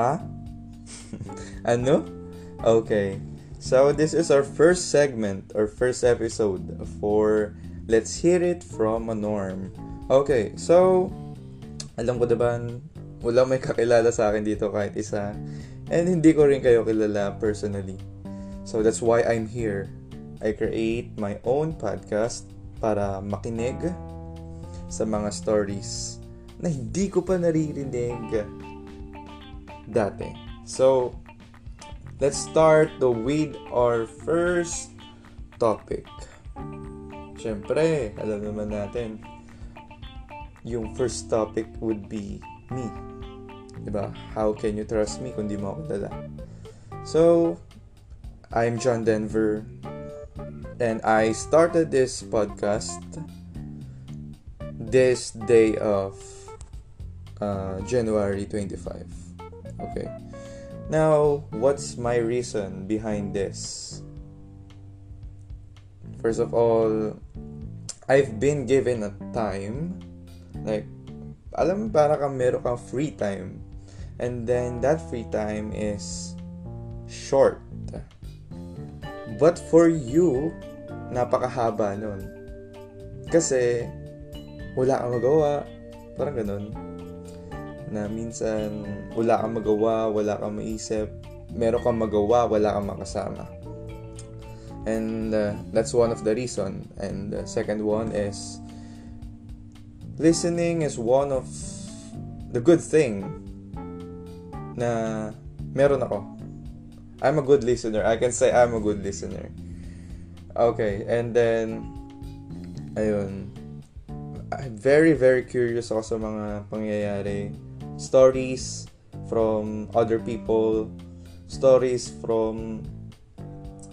Ha? ano? Okay. So this is our first segment or first episode for Let's Hear It from a Norm. Okay, so alam ko diba wala may kakilala sa akin dito kahit isa and hindi ko rin kayo kilala personally. So that's why I'm here. I create my own podcast para makinig sa mga stories na hindi ko pa naririnig dati. So, let's start the with our first topic. Siyempre, alam naman natin, yung first topic would be me. Diba? How can you trust me kung di mo ako dala? So, I'm John Denver, and I started this podcast this day of uh, January 25. Okay. Now, what's my reason behind this? First of all, I've been given a time, like, alam mo, para kang meron kang free time. And then, that free time is short. But for you, napakahaba nun. Kasi, wala kang magawa. Parang ganun. Na minsan, wala kang magawa, wala kang maisip. Meron kang magawa, wala kang makasama. And uh, that's one of the reason. And the second one is listening is one of the good thing na meron ako. I'm a good listener. I can say I'm a good listener. Okay, and then ayun. I'm very very curious ako sa mga pangyayari. Stories from other people, stories from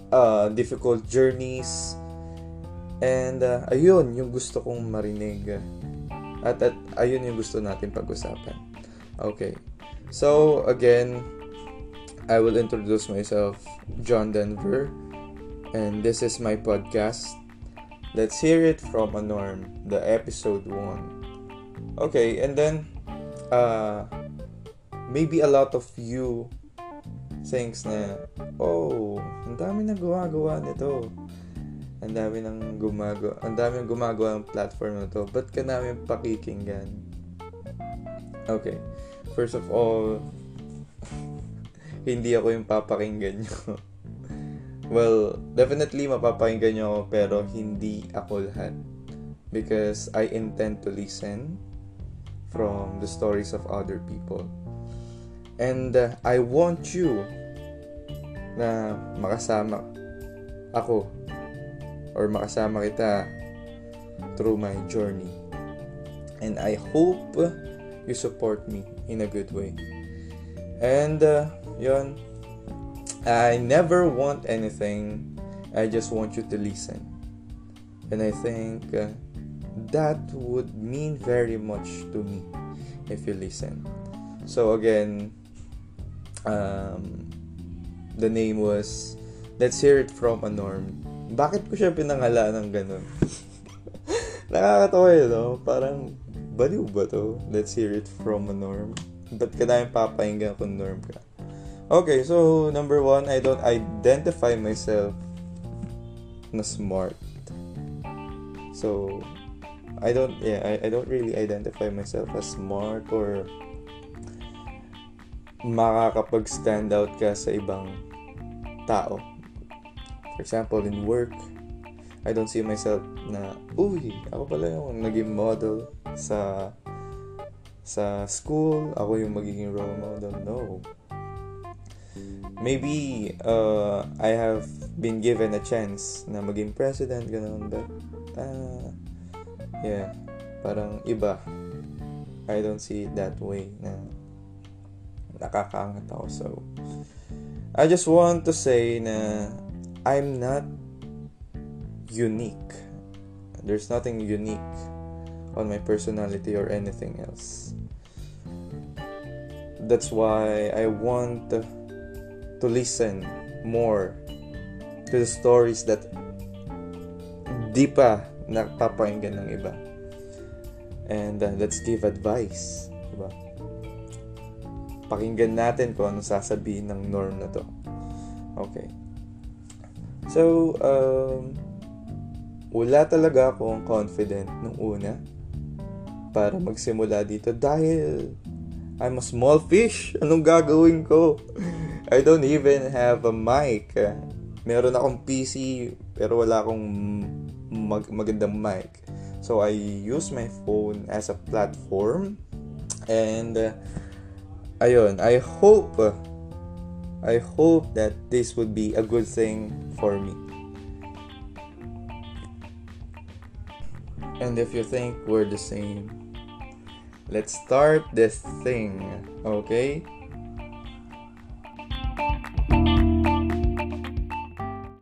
uh, difficult journeys. And uh, ayun, yung gusto kong marinig. At, at ayun yung gusto natin pag-usapan. Okay. So, again, I will introduce myself, John Denver. And this is my podcast. Let's hear it from a norm, the episode 1. Okay, and then, uh, maybe a lot of you thinks na, oh, ang dami na gumagawa nito. Ang dami nang gumagawa, ang dami nang gumagawa ng platform na to. Ba't ka namin pakikinggan? Okay. First of all, hindi ako yung papakinggan nyo. Well, definitely mapapakinggan nyo ako pero hindi ako lahat. Because I intend to listen from the stories of other people. And uh, I want you na makasama ako or makasama kita through my journey. And I hope you support me in a good way. And uh, yun, I never want anything. I just want you to listen. And I think uh, that would mean very much to me if you listen. So again, um, the name was Let's Hear It From a Norm. Bakit ko siya pinangala ng ganun? Nakakatawa yun, no? Parang, baliw ba to? Let's hear it from a norm. Ba't ka namin papahinggan kung norm ka? Okay, so number one, I don't identify myself na smart. So, I don't, yeah, I, I don't really identify myself as smart or makakapag-stand out ka sa ibang tao. For example, in work, I don't see myself na, uy, ako pala yung naging model sa sa school, ako yung magiging role model. No. Maybe uh, I have been given a chance na maging president, ganun, but uh, yeah, parang iba. I don't see it that way na nakakaangat ako. So, I just want to say na I'm not unique. There's nothing unique on my personality or anything else. That's why I want to listen more to the stories that di pa napapakinggan ng iba. And uh, let's give advice. Diba? pakinggan natin kung ano sasabihin ng norm na to. Okay. So, um, wala talaga akong confident nung una para magsimula dito dahil I'm a small fish. Anong gagawin ko? I don't even have a mic. Meron akong PC pero wala akong mag- magandang mic. So I use my phone as a platform and uh, ayun, I hope I hope that this would be a good thing for me. And if you think we're the same, let's start this thing, okay?